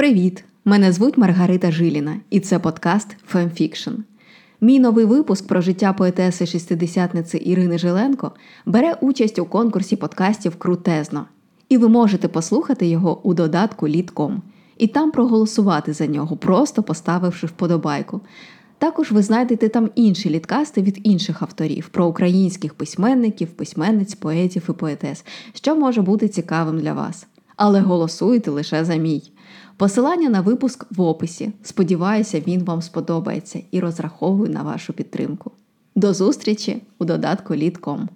Привіт! Мене звуть Маргарита Жиліна, і це подкаст Фемфікшн. Мій новий випуск про життя поетеси шістидесятниці Ірини Жиленко бере участь у конкурсі подкастів Крутезно. І ви можете послухати його у додатку Літком і там проголосувати за нього, просто поставивши вподобайку. Також ви знайдете там інші літкасти від інших авторів про українських письменників, письменниць, поетів і поетес, що може бути цікавим для вас. Але голосуйте лише за мій. Посилання на випуск в описі. Сподіваюся, він вам сподобається і розраховую на вашу підтримку. До зустрічі у додатку Літком.